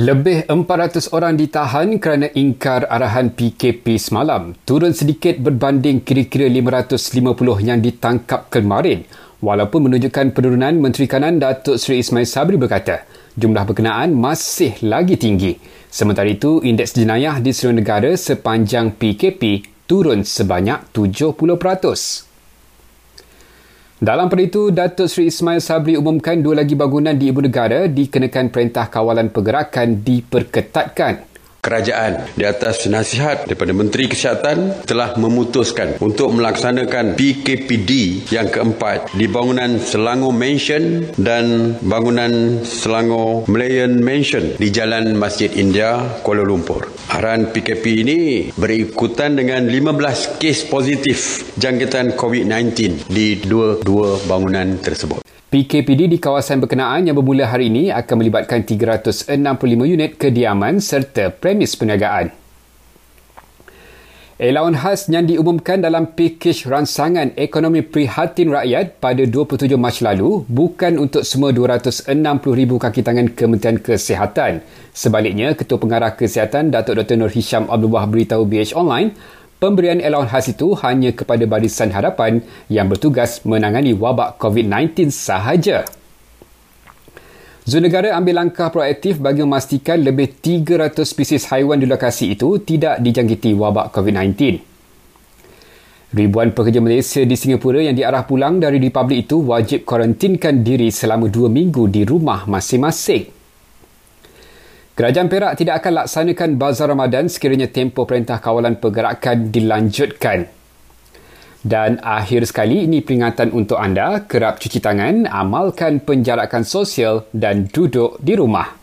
Lebih 400 orang ditahan kerana ingkar arahan PKP semalam. Turun sedikit berbanding kira-kira 550 yang ditangkap kemarin. Walaupun menunjukkan penurunan Menteri Kanan Datuk Seri Ismail Sabri berkata, jumlah berkenaan masih lagi tinggi. Sementara itu, indeks jenayah di seluruh negara sepanjang PKP turun sebanyak 70%. Dalam pada itu, Datuk Seri Ismail Sabri umumkan dua lagi bangunan di Ibu Negara dikenakan Perintah Kawalan Pergerakan diperketatkan kerajaan di atas nasihat daripada Menteri Kesihatan telah memutuskan untuk melaksanakan PKPD yang keempat di bangunan Selangor Mansion dan bangunan Selangor Malayan Mansion di Jalan Masjid India, Kuala Lumpur. Arahan PKP ini berikutan dengan 15 kes positif jangkitan COVID-19 di dua-dua bangunan tersebut. PKPD di kawasan berkenaan yang bermula hari ini akan melibatkan 365 unit kediaman serta premis perniagaan. Elawan khas yang diumumkan dalam pakej ransangan ekonomi prihatin rakyat pada 27 Mac lalu bukan untuk semua 260,000 kaki tangan Kementerian Kesihatan. Sebaliknya, Ketua Pengarah Kesihatan Datuk Dr. Nur Hisham Wahab beritahu BH Online Pemberian allowance khas itu hanya kepada barisan harapan yang bertugas menangani wabak COVID-19 sahaja. Zon negara ambil langkah proaktif bagi memastikan lebih 300 spesies haiwan di lokasi itu tidak dijangkiti wabak COVID-19. Ribuan pekerja Malaysia di Singapura yang diarah pulang dari Republik itu wajib kuarantinkan diri selama dua minggu di rumah masing-masing. Kerajaan Perak tidak akan laksanakan bazar Ramadan sekiranya tempoh Perintah Kawalan Pergerakan dilanjutkan. Dan akhir sekali ini peringatan untuk anda, kerap cuci tangan, amalkan penjarakan sosial dan duduk di rumah.